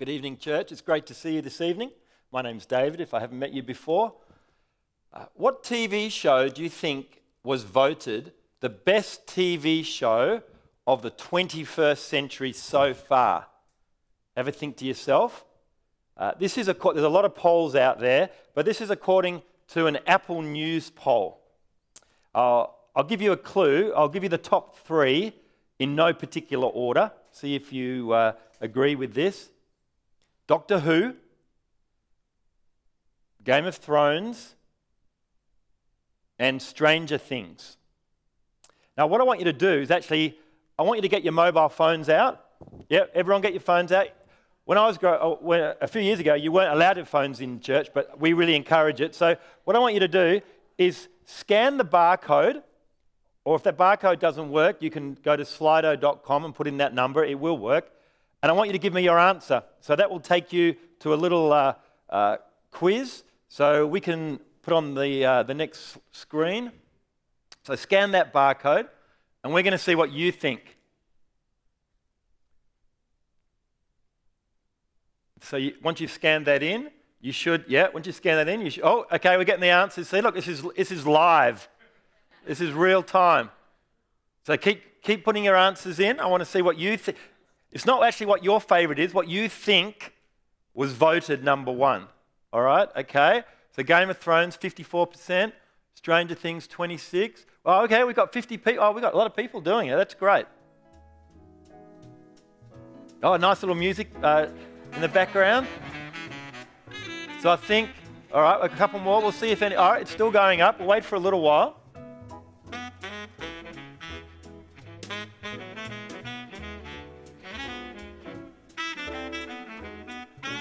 Good evening, church. It's great to see you this evening. My name's David, if I haven't met you before. Uh, what TV show do you think was voted the best TV show of the 21st century so far? Ever think to yourself? Uh, this is a, there's a lot of polls out there, but this is according to an Apple News poll. Uh, I'll give you a clue. I'll give you the top three in no particular order. See if you uh, agree with this. Doctor Who, Game of Thrones, and Stranger Things. Now, what I want you to do is actually, I want you to get your mobile phones out. Yep, everyone get your phones out. When I was grow, uh, when, a few years ago, you weren't allowed to have phones in church, but we really encourage it. So, what I want you to do is scan the barcode, or if that barcode doesn't work, you can go to slido.com and put in that number. It will work. And I want you to give me your answer. So that will take you to a little uh, uh, quiz. So we can put on the, uh, the next screen. So scan that barcode, and we're going to see what you think. So you, once you've scanned that in, you should, yeah, once you scan that in, you should, oh, okay, we're getting the answers. See, look, this is, this is live. This is real time. So keep, keep putting your answers in. I want to see what you think. It's not actually what your favorite is, what you think was voted number one. All right, okay? So Game of Thrones, 54%. Stranger Things, 26. Oh, okay, we've got 50 people. Oh, we've got a lot of people doing it. That's great. Oh, nice little music uh, in the background. So I think, all right, a couple more. We'll see if any. All right, it's still going up. We'll wait for a little while.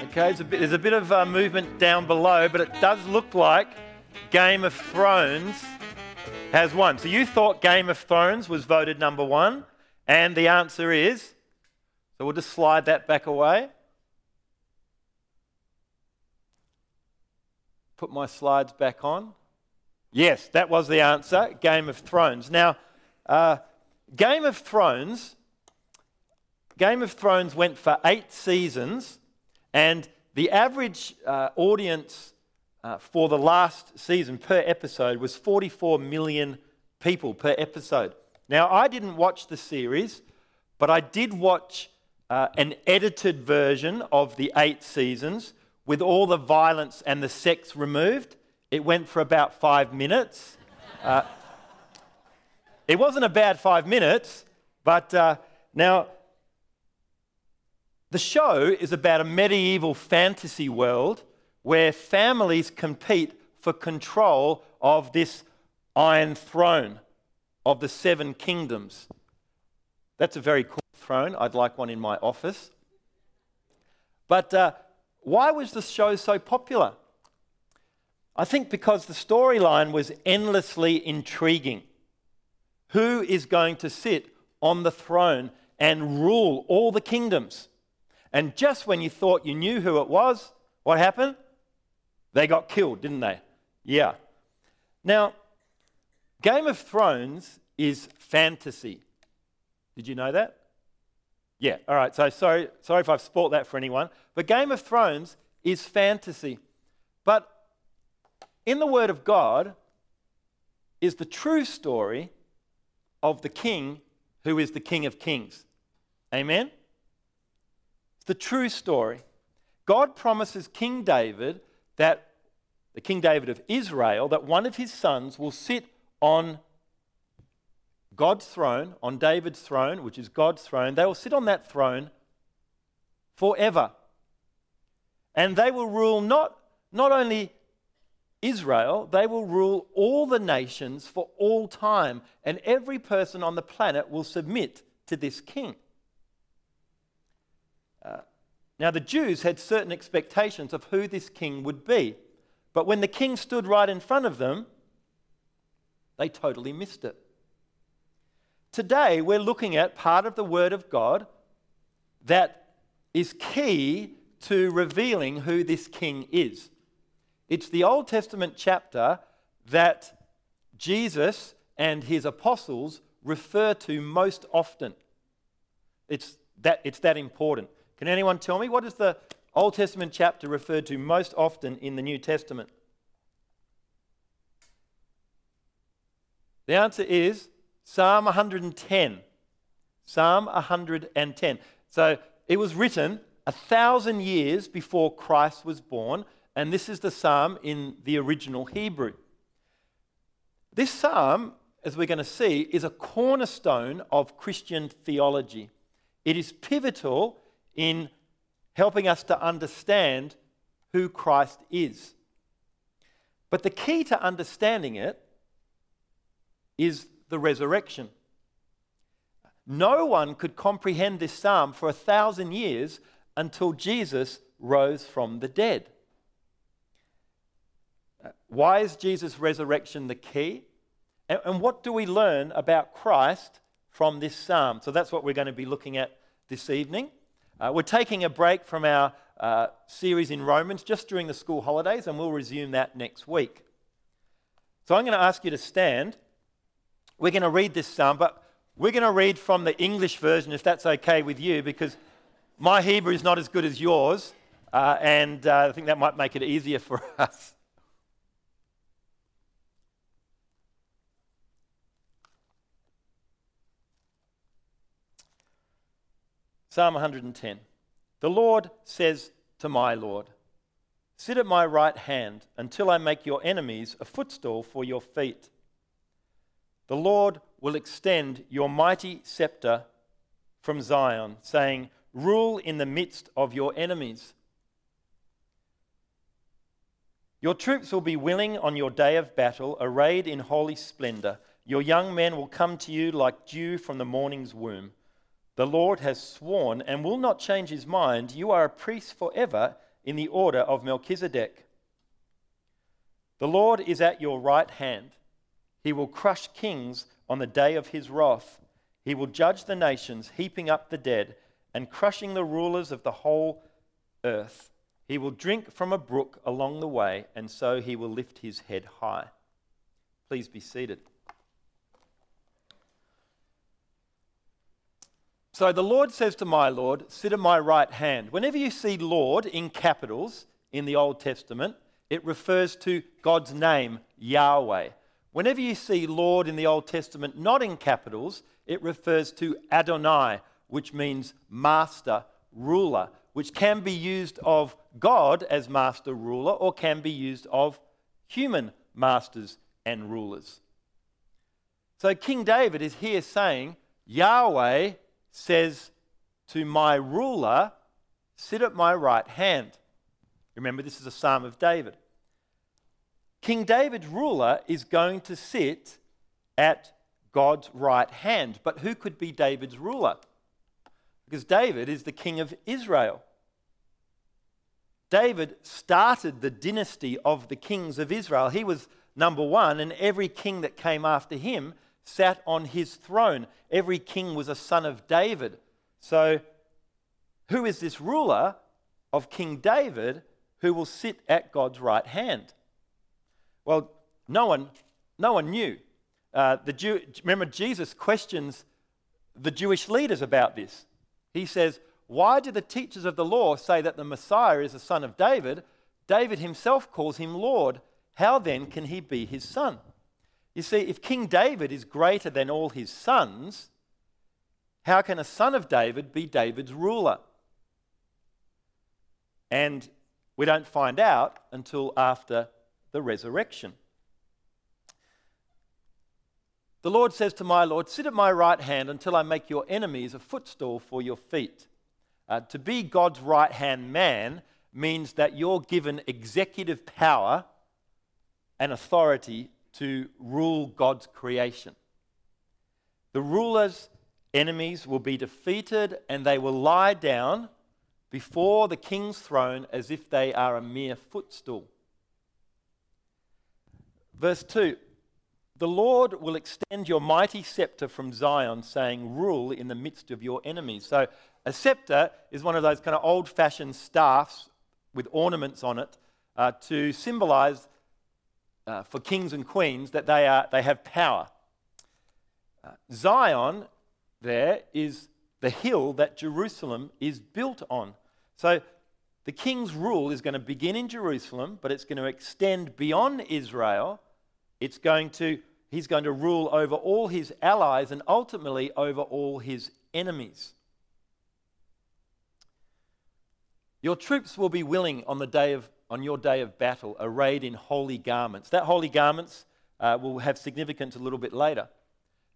Okay, there's a bit, there's a bit of uh, movement down below, but it does look like Game of Thrones has won. So you thought Game of Thrones was voted number one, and the answer is so we'll just slide that back away. Put my slides back on. Yes, that was the answer Game of Thrones. Now, uh, Game of Thrones. Game of Thrones went for eight seasons and the average uh, audience uh, for the last season per episode was 44 million people per episode. Now, I didn't watch the series, but I did watch uh, an edited version of the eight seasons with all the violence and the sex removed. It went for about five minutes. Uh, it wasn't a bad five minutes, but uh, now the show is about a medieval fantasy world where families compete for control of this iron throne of the seven kingdoms. That's a very cool throne. I'd like one in my office. But uh, why was the show so popular? I think because the storyline was endlessly intriguing. Who is going to sit on the throne and rule all the kingdoms? And just when you thought you knew who it was, what happened? They got killed, didn't they? Yeah. Now, Game of Thrones is fantasy. Did you know that? Yeah, all right. So sorry, sorry if I've spoilt that for anyone. But Game of Thrones is fantasy. But in the Word of God is the true story of the King who is the King of Kings. Amen? The true story. God promises King David that, the King David of Israel, that one of his sons will sit on God's throne, on David's throne, which is God's throne. They will sit on that throne forever. And they will rule not, not only Israel, they will rule all the nations for all time. And every person on the planet will submit to this king. Now, the Jews had certain expectations of who this king would be. But when the king stood right in front of them, they totally missed it. Today, we're looking at part of the Word of God that is key to revealing who this king is. It's the Old Testament chapter that Jesus and his apostles refer to most often. It's that, it's that important. Can anyone tell me what is the Old Testament chapter referred to most often in the New Testament? The answer is Psalm 110. Psalm 110. So it was written a thousand years before Christ was born, and this is the psalm in the original Hebrew. This psalm, as we're going to see, is a cornerstone of Christian theology. It is pivotal in helping us to understand who Christ is. But the key to understanding it is the resurrection. No one could comprehend this psalm for a thousand years until Jesus rose from the dead. Why is Jesus' resurrection the key? And, what do we learn about Christ from this psalm? So that's what we're going to be looking at this evening. Uh, we're taking a break from our uh, series in Romans just during the school holidays, and we'll resume that next week. So I'm going to ask you to stand. We're going to read this psalm, but we're going to read from the English version, if that's okay with you, because my Hebrew is not as good as yours, uh, and uh, I think that might make it easier for us. Psalm 110. The Lord says to my Lord, Sit at my right hand until I make your enemies a footstool for your feet. The Lord will extend your mighty scepter from Zion, saying, Rule in the midst of your enemies. Your troops will be willing on your day of battle, arrayed in holy splendor. Your young men will come to you like dew from the morning's womb. The Lord has sworn and will not change his mind. You are a priest forever in the order of Melchizedek. The Lord is at your right hand. He will crush kings on the day of his wrath. He will judge the nations, heaping up the dead and crushing the rulers of the whole earth. He will drink from a brook along the way, and so he will lift his head high. Please be seated. So the Lord says to my Lord, Sit at my right hand. Whenever you see Lord in capitals in the Old Testament, it refers to God's name, Yahweh. Whenever you see Lord in the Old Testament not in capitals, it refers to Adonai, which means master, ruler, which can be used of God as master ruler or can be used of human masters and rulers. So King David is here saying, Yahweh says to my ruler, Sit at my right hand. Remember, this is a psalm of David. King David's ruler is going to sit at God's right hand. But who could be David's ruler? Because David is the king of Israel. David started the dynasty of the kings of Israel. He was number one, and every king that came after him sat on his throne. Every king was a son of David. So, who is this ruler of King David who will sit at God's right hand? Well, no one, no one knew. Uh, the Jew, remember, Jesus questions the Jewish leaders about this. He says, Why do the teachers of the law say that the Messiah is the son of David? David himself calls him Lord. How then can he be his son? You see, if King David is greater than all his sons, how can a son of David be David's ruler? And we don't find out until after the resurrection. The Lord says to my Lord, Sit at my right hand until I make your enemies a footstool for your feet. Uh, to be God's right hand man means that you're given executive power and authority to rule God's creation. The ruler's enemies will be defeated and they will lie down before the king's throne as if they are a mere footstool. Verse 2 The Lord will extend your mighty scepter from Zion, saying, Rule in the midst of your enemies. So, a scepter is one of those kind of old fashioned staffs with ornaments on it uh, to symbolize uh, for kings and queens that they, are, they have power. Uh, Zion there is the hill that Jerusalem is built on. So the king's rule is going to begin in Jerusalem, but it's going to extend beyond Israel. It's going to, he's going to rule over all his allies and ultimately over all his enemies. Your troops will be willing on the day of on your day of battle, arrayed in holy garments. That holy garments uh, will have significance a little bit later.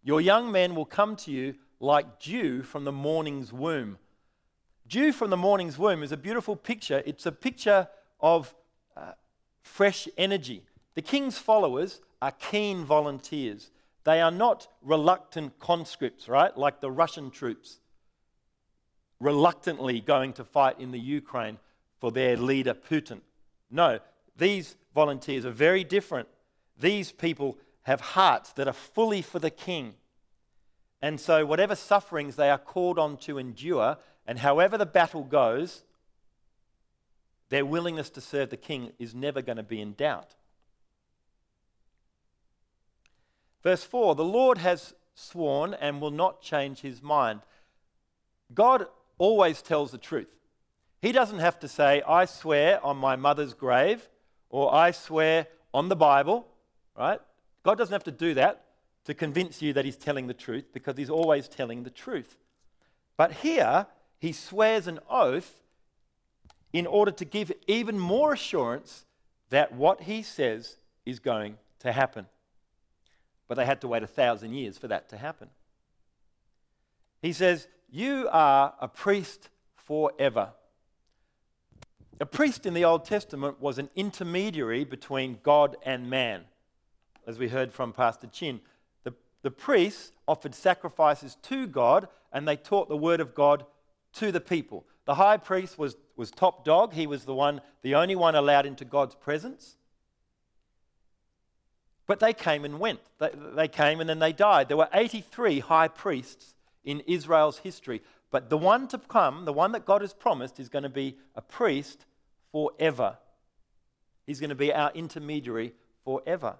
Your young men will come to you like dew from the morning's womb. Dew from the morning's womb is a beautiful picture. It's a picture of uh, fresh energy. The king's followers are keen volunteers. They are not reluctant conscripts, right? Like the Russian troops reluctantly going to fight in the Ukraine for their leader Putin. No, these volunteers are very different. These people have hearts that are fully for the king. And so, whatever sufferings they are called on to endure, and however the battle goes, their willingness to serve the king is never going to be in doubt. Verse 4 The Lord has sworn and will not change his mind. God always tells the truth. He doesn't have to say, I swear on my mother's grave, or I swear on the Bible, right? God doesn't have to do that to convince you that he's telling the truth because he's always telling the truth. But here, he swears an oath in order to give even more assurance that what he says is going to happen. But they had to wait a thousand years for that to happen. He says, You are a priest forever. A priest in the Old Testament was an intermediary between God and man, as we heard from Pastor Chin. The, the priests offered sacrifices to God and they taught the word of God to the people. The high priest was, was top dog, he was the one, the only one allowed into God's presence. But they came and went. They, they came and then they died. There were 83 high priests in Israel's history. But the one to come, the one that God has promised, is going to be a priest forever. He's going to be our intermediary forever.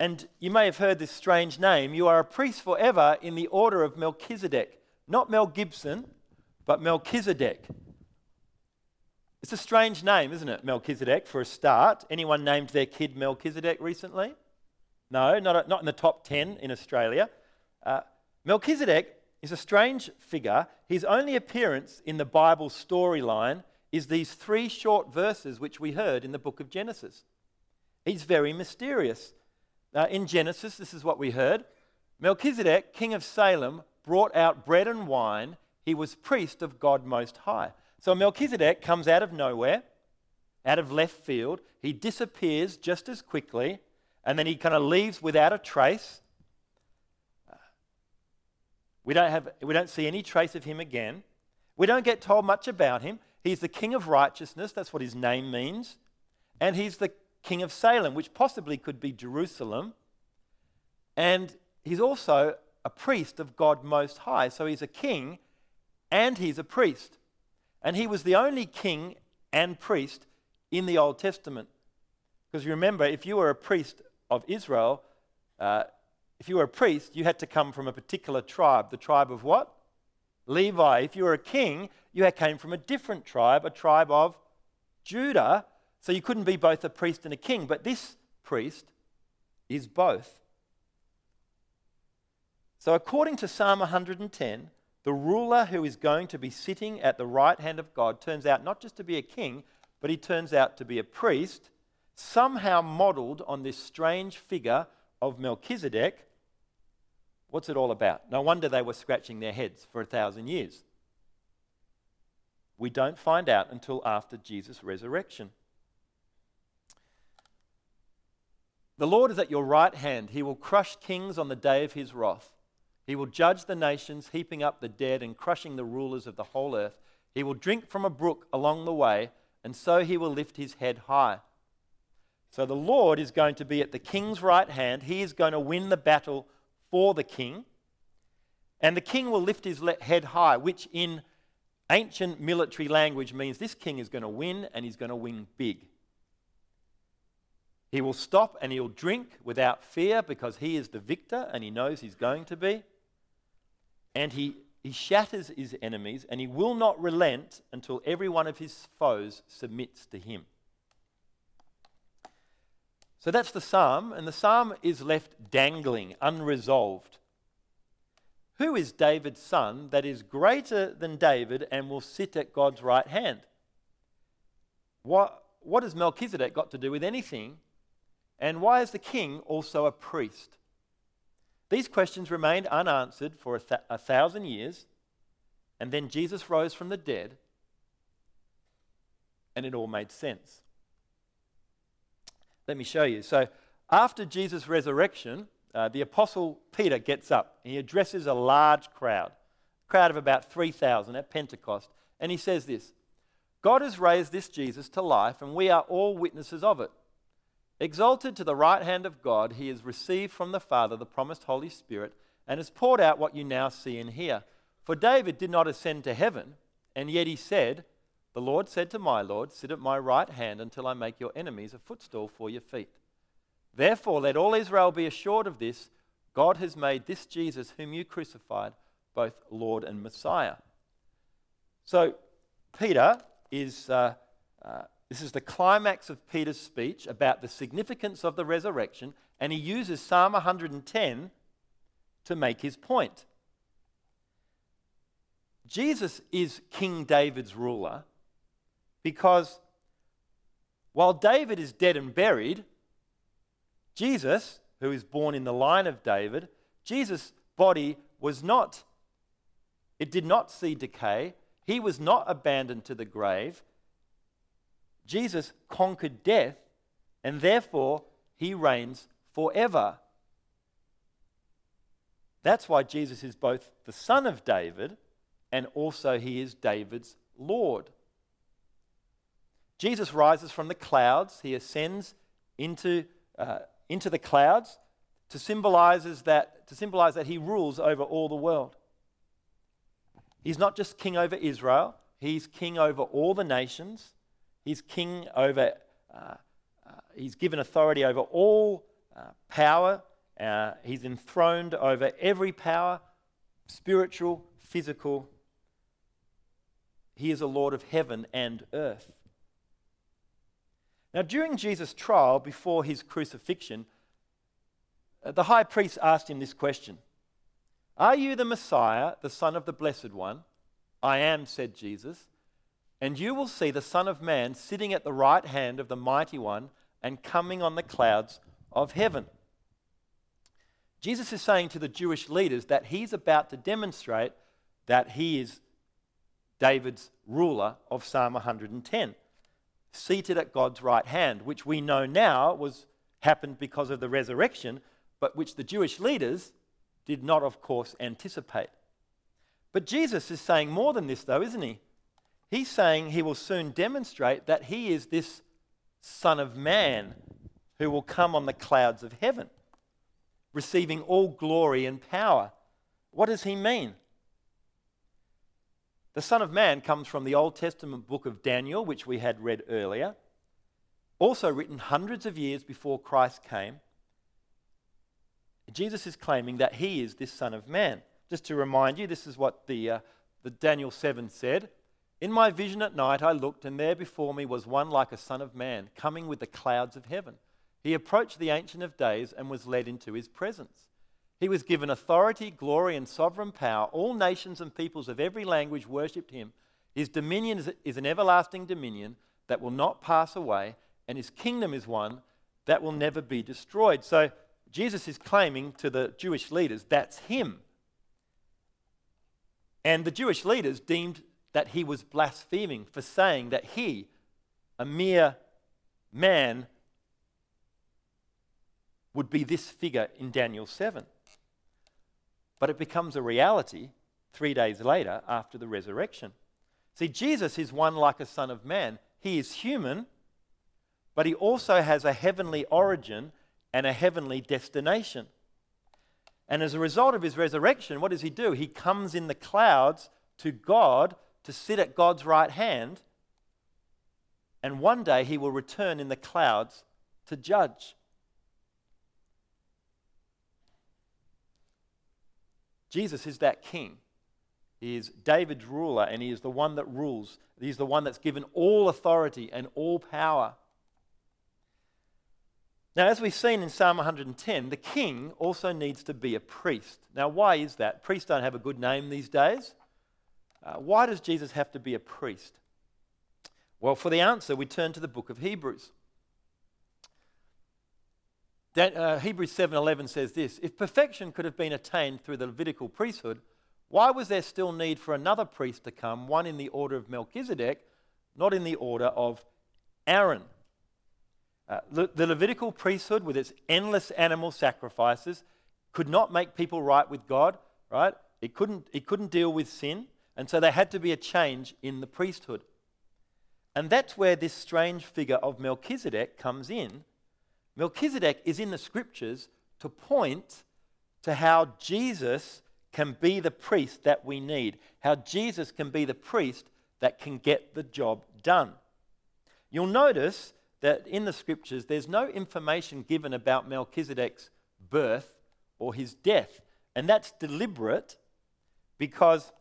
And you may have heard this strange name. You are a priest forever in the order of Melchizedek. Not Mel Gibson, but Melchizedek. It's a strange name, isn't it? Melchizedek, for a start. Anyone named their kid Melchizedek recently? No, not, not in the top 10 in Australia. Uh, Melchizedek is a strange figure. His only appearance in the Bible storyline is these three short verses which we heard in the book of Genesis. He's very mysterious. Uh, in Genesis, this is what we heard Melchizedek, king of Salem, brought out bread and wine. He was priest of God Most High. So Melchizedek comes out of nowhere, out of left field. He disappears just as quickly, and then he kind of leaves without a trace. We don't, have, we don't see any trace of him again. We don't get told much about him. He's the king of righteousness, that's what his name means. And he's the king of Salem, which possibly could be Jerusalem. And he's also a priest of God Most High. So he's a king and he's a priest. And he was the only king and priest in the Old Testament. Because remember, if you were a priest of Israel, uh, if you were a priest, you had to come from a particular tribe. The tribe of what? Levi. If you were a king, you came from a different tribe, a tribe of Judah. So you couldn't be both a priest and a king. But this priest is both. So, according to Psalm 110, the ruler who is going to be sitting at the right hand of God turns out not just to be a king, but he turns out to be a priest, somehow modeled on this strange figure of Melchizedek, What's it all about? No wonder they were scratching their heads for a thousand years. We don't find out until after Jesus' resurrection. The Lord is at your right hand. He will crush kings on the day of his wrath. He will judge the nations, heaping up the dead and crushing the rulers of the whole earth. He will drink from a brook along the way, and so he will lift his head high. So the Lord is going to be at the king's right hand. He is going to win the battle for the king, and the king will lift his head high, which in ancient military language means this king is going to win and he's going to win big. He will stop and he'll drink without fear because he is the victor and he knows he's going to be. And he he shatters his enemies and he will not relent until every one of his foes submits to him. So that's the psalm, and the psalm is left dangling, unresolved. Who is David's son that is greater than David and will sit at God's right hand? What, what has Melchizedek got to do with anything? And why is the king also a priest? These questions remained unanswered for a, th- a thousand years, and then Jesus rose from the dead, and it all made sense. Let me show you. So, after Jesus' resurrection, uh, the apostle Peter gets up. And he addresses a large crowd, a crowd of about 3,000 at Pentecost, and he says this God has raised this Jesus to life, and we are all witnesses of it. Exalted to the right hand of God, he has received from the Father the promised Holy Spirit and has poured out what you now see and hear. For David did not ascend to heaven, and yet he said, The Lord said to my Lord, Sit at my right hand until I make your enemies a footstool for your feet. Therefore, let all Israel be assured of this God has made this Jesus, whom you crucified, both Lord and Messiah. So, Peter is. Uh, uh, this is the climax of Peter's speech about the significance of the resurrection, and he uses Psalm 110 to make his point. Jesus is King David's ruler because while David is dead and buried, Jesus, who is born in the line of David, Jesus' body was not, it did not see decay. He was not abandoned to the grave. Jesus conquered death, and therefore he reigns forever. That's why Jesus is both the Son of David and also he is David's Lord. Jesus rises from the clouds, he ascends into, uh, into the clouds to, symbolizes that, to symbolize that he rules over all the world. He's not just king over Israel, he's king over all the nations. He's king over, uh, uh, he's given authority over all uh, power. Uh, he's enthroned over every power, spiritual, physical. He is a Lord of heaven and earth. Now, during Jesus' trial before his crucifixion, uh, the high priest asked him this question Are you the Messiah, the Son of the Blessed One? I am, said Jesus and you will see the Son of Man sitting at the right hand of the Mighty One and coming on the clouds of heaven. Jesus is saying to the Jewish leaders that he's about to demonstrate that he is David's ruler of Psalm 110, seated at God's right hand, which we know now was happened because of the resurrection, but which the Jewish leaders did not, of course, anticipate. But Jesus is saying more than this, though, isn't he? He's saying he will soon demonstrate that he is this Son of Man who will come on the clouds of heaven, receiving all glory and power. What does he mean? The Son of Man comes from the Old Testament book of Daniel, which we had read earlier, also written hundreds of years before Christ came. Jesus is claiming that he is this Son of Man. Just to remind you, this is what the, uh, the Daniel 7 said. In my vision at night, I looked, and there before me was one like a son of man, coming with the clouds of heaven. He approached the Ancient of Days and was led into his presence. He was given authority, glory, and sovereign power. All nations and peoples of every language worshipped him. His dominion is an everlasting dominion that will not pass away, and his kingdom is one that will never be destroyed. So Jesus is claiming to the Jewish leaders that's him. And the Jewish leaders deemed that he was blaspheming for saying that he, a mere man, would be this figure in Daniel 7. But it becomes a reality three days later after the resurrection. See, Jesus is one like a son of man. He is human, but he also has a heavenly origin and a heavenly destination. And as a result of his resurrection, what does he do? He comes in the clouds to God to sit at God's right hand, and one day he will return in the clouds to judge. Jesus is that king. He is David's ruler, and he is the one that rules. He's the one that's given all authority and all power. Now, as we've seen in Psalm 110, the king also needs to be a priest. Now, why is that? Priests don't have a good name these days. Uh, why does Jesus have to be a priest? Well, for the answer, we turn to the book of Hebrews. That, uh, Hebrews 7:11 says this: If perfection could have been attained through the Levitical priesthood, why was there still need for another priest to come, one in the order of Melchizedek, not in the order of Aaron? Uh, the, the Levitical priesthood, with its endless animal sacrifices, could not make people right with God, right? It couldn't, it couldn't deal with sin, and so there had to be a change in the priesthood. And that's where this strange figure of Melchizedek comes in. Melchizedek is in the scriptures to point to how Jesus can be the priest that we need, how Jesus can be the priest that can get the job done. You'll notice that in the scriptures there's no information given about Melchizedek's birth or his death. And that's deliberate because,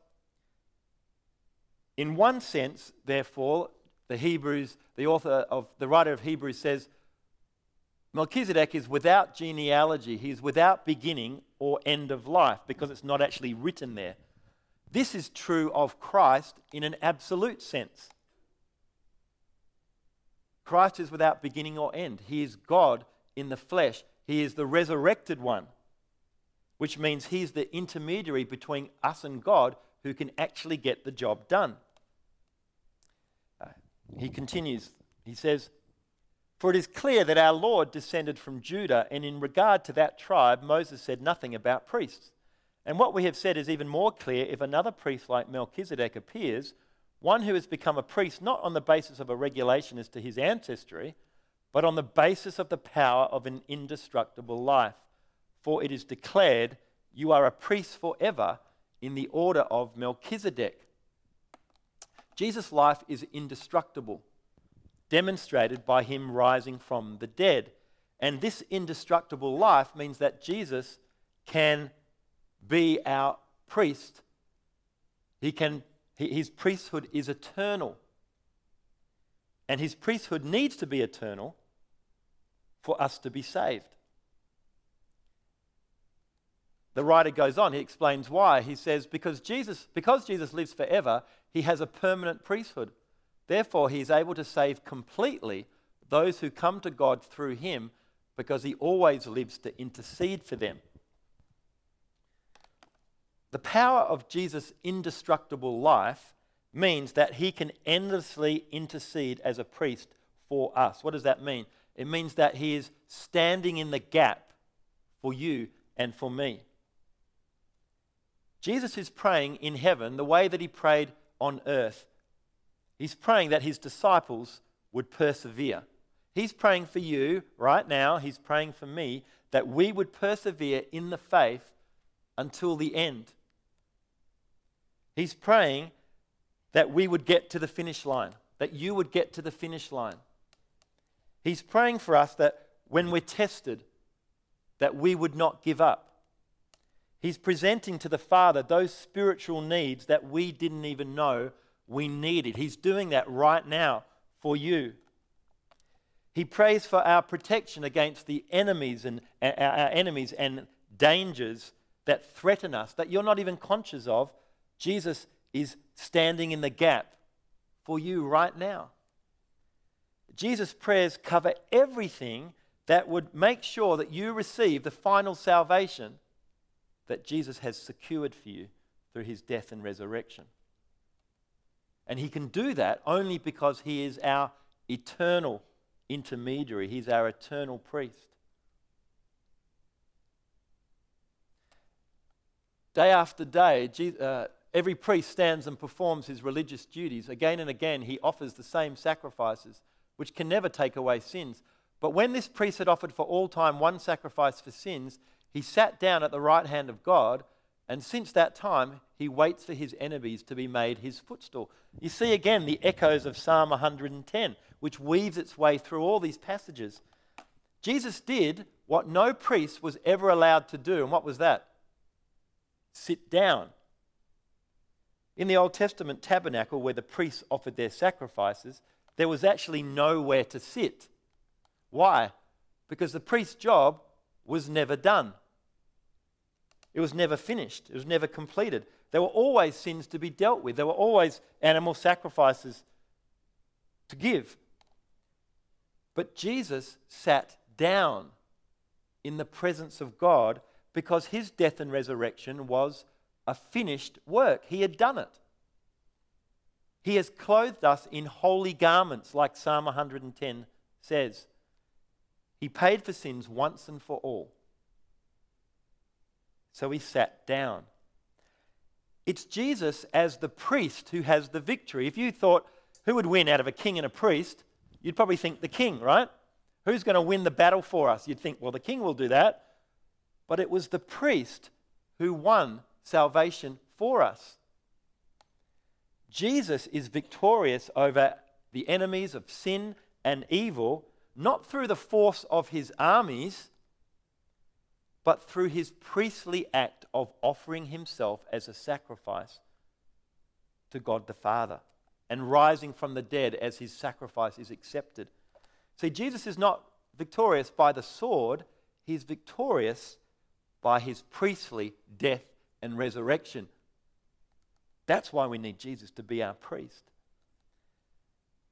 in one sense, therefore, the Hebrews, the author of the writer of Hebrews says, Melchizedek is without genealogy, he's without beginning or end of life because it's not actually written there. This is true of Christ in an absolute sense. Christ is without beginning or end. He is God in the flesh. He is the resurrected one, which means he's the intermediary between us and God who can actually get the job done. Uh, he continues, he says, For it is clear that our Lord descended from Judah, and in regard to that tribe, Moses said nothing about priests. And what we have said is even more clear if another priest like Melchizedek appears one who has become a priest not on the basis of a regulation as to his ancestry, but on the basis of the power of an indestructible life. For it is declared, You are a priest forever in the order of Melchizedek. Jesus' life is indestructible, demonstrated by him rising from the dead. And this indestructible life means that Jesus can be our priest. He can his priesthood is eternal. And his priesthood needs to be eternal for us to be saved. The writer goes on, he explains why. He says, because Jesus, because Jesus lives forever, he has a permanent priesthood. Therefore, he is able to save completely those who come to God through him because he always lives to intercede for them. The power of Jesus' indestructible life means that he can endlessly intercede as a priest for us. What does that mean? It means that he is standing in the gap for you and for me. Jesus is praying in heaven the way that he prayed on earth. He's praying that his disciples would persevere. He's praying for you right now, he's praying for me that we would persevere in the faith until the end. He's praying that we would get to the finish line, that you would get to the finish line. He's praying for us that when we're tested, that we would not give up. He's presenting to the Father those spiritual needs that we didn't even know we need it. He's doing that right now for you. He prays for our protection against the enemies and our enemies and dangers that threaten us that you're not even conscious of Jesus is standing in the gap for you right now. Jesus' prayers cover everything that would make sure that you receive the final salvation that Jesus has secured for you through his death and resurrection. And he can do that only because he is our eternal intermediary, he's our eternal priest. Day after day, uh, Every priest stands and performs his religious duties. Again and again, he offers the same sacrifices, which can never take away sins. But when this priest had offered for all time one sacrifice for sins, he sat down at the right hand of God, and since that time, he waits for his enemies to be made his footstool. You see again the echoes of Psalm 110, which weaves its way through all these passages. Jesus did what no priest was ever allowed to do, and what was that? Sit down In the Old Testament tabernacle, where the priests offered their sacrifices, there was actually nowhere to sit. Why? Because the priest's job was never done. It was never finished. It was never completed. There were always sins to be dealt with. There were always animal sacrifices to give. But Jesus sat down in the presence of God because his death and resurrection was a finished work. He had done it. He has clothed us in holy garments, like Psalm 110 says. He paid for sins once and for all. So he sat down. It's Jesus as the priest who has the victory. If you thought who would win out of a king and a priest, you'd probably think the king, right? Who's going to win the battle for us? You'd think, well, the king will do that. But it was the priest who won salvation for us. Jesus is victorious over the enemies of sin and evil, not through the force of his armies, but through his priestly act of offering himself as a sacrifice to God the Father and rising from the dead as his sacrifice is accepted. See, Jesus is not victorious by the sword, he's victorious by his priestly death and resurrection. That's why we need Jesus to be our priest.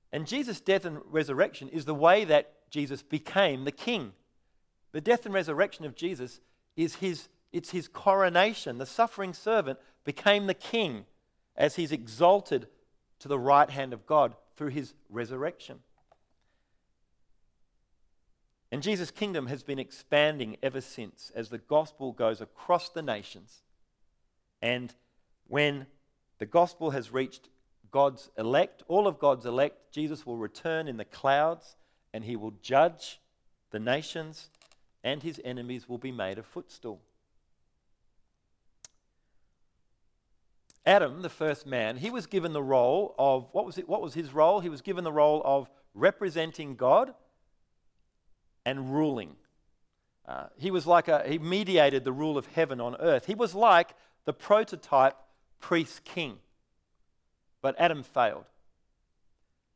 And Jesus' death and resurrection is the way that Jesus became the king. The death and resurrection of Jesus is his, it's his coronation. The suffering servant became the king as he's exalted to the right hand of God through his resurrection. And Jesus' kingdom has been expanding ever since as the gospel goes across the nations. And when the gospel has reached God's elect, all of God's elect, Jesus will return in the clouds and he will judge the nations, and his enemies will be made a footstool. Adam, the first man, he was given the role of what was it? What was his role? He was given the role of representing God and ruling. Uh, he was like a he mediated the rule of heaven on earth. He was like the prototype priest king. But Adam failed.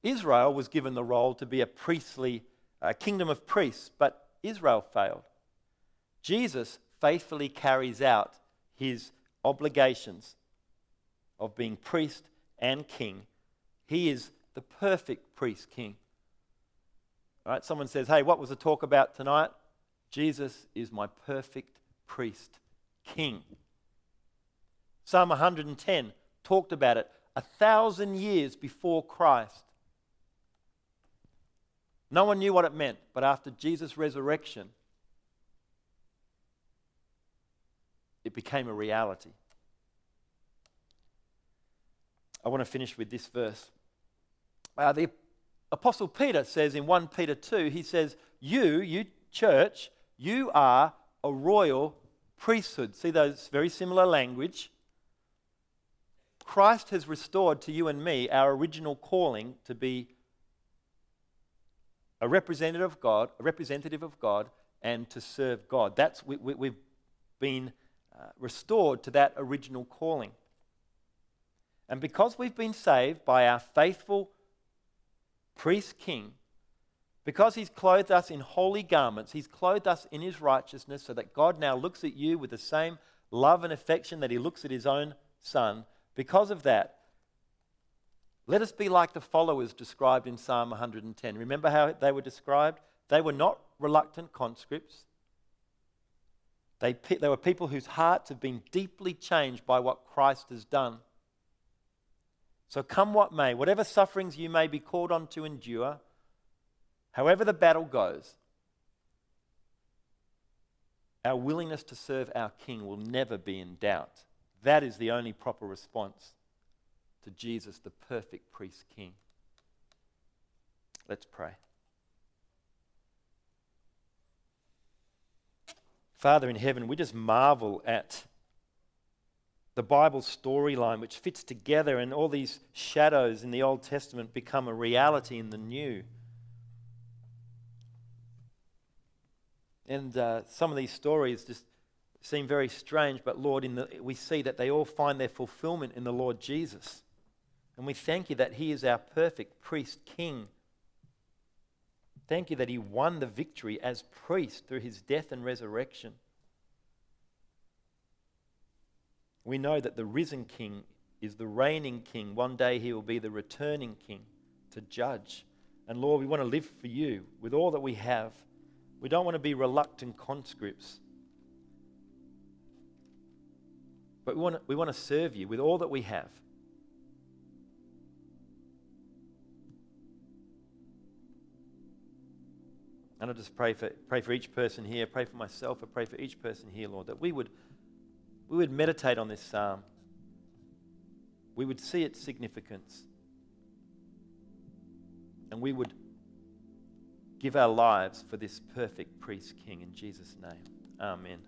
Israel was given the role to be a priestly uh, kingdom of priests, but Israel failed. Jesus faithfully carries out his obligations of being priest and king. He is the perfect priest king. All right, someone says, Hey, what was the talk about tonight? Jesus is my perfect priest king. Psalm 110 talked about it a thousand years before Christ. No one knew what it meant, but after Jesus' resurrection, it became a reality. I want to finish with this verse. Uh, the Apostle Peter says in 1 Peter 2, he says, You, you church, you are a royal priesthood. See those very similar language? Christ has restored to you and me our original calling to be a representative of God, a representative of God, and to serve God. That's we, have we, been uh, restored to that original calling. And because we've been saved by our faithful priest king, because he's clothed us in holy garments, he's clothed us in his righteousness so that God now looks at you with the same love and affection that he looks at his own son. Because of that, let us be like the followers described in Psalm 110. Remember how they were described? They were not reluctant conscripts. They, they were people whose hearts have been deeply changed by what Christ has done. So, come what may, whatever sufferings you may be called on to endure, however the battle goes, our willingness to serve our King will never be in doubt. That is the only proper response to Jesus, the perfect priest King. Let's pray. Father in heaven, we just marvel at the Bible storyline, which fits together, and all these shadows in the Old Testament become a reality in the New. And uh, some of these stories just seem very strange, but Lord, in the, we see that they all find their fulfillment in the Lord Jesus. And we thank you that He is our perfect priest king. Thank you that He won the victory as priest through His death and resurrection. We know that the risen king is the reigning king. One day He will be the returning king to judge. And Lord, we want to live for you with all that we have. We don't want to be reluctant conscripts. But we want to, we want to serve you with all that we have. And I just pray for, pray for each person here, pray for myself, I pray for each person here, Lord, that we would, we would meditate on this psalm. We would see its significance. And we would give our lives for this perfect priest king in Jesus' name. Amen.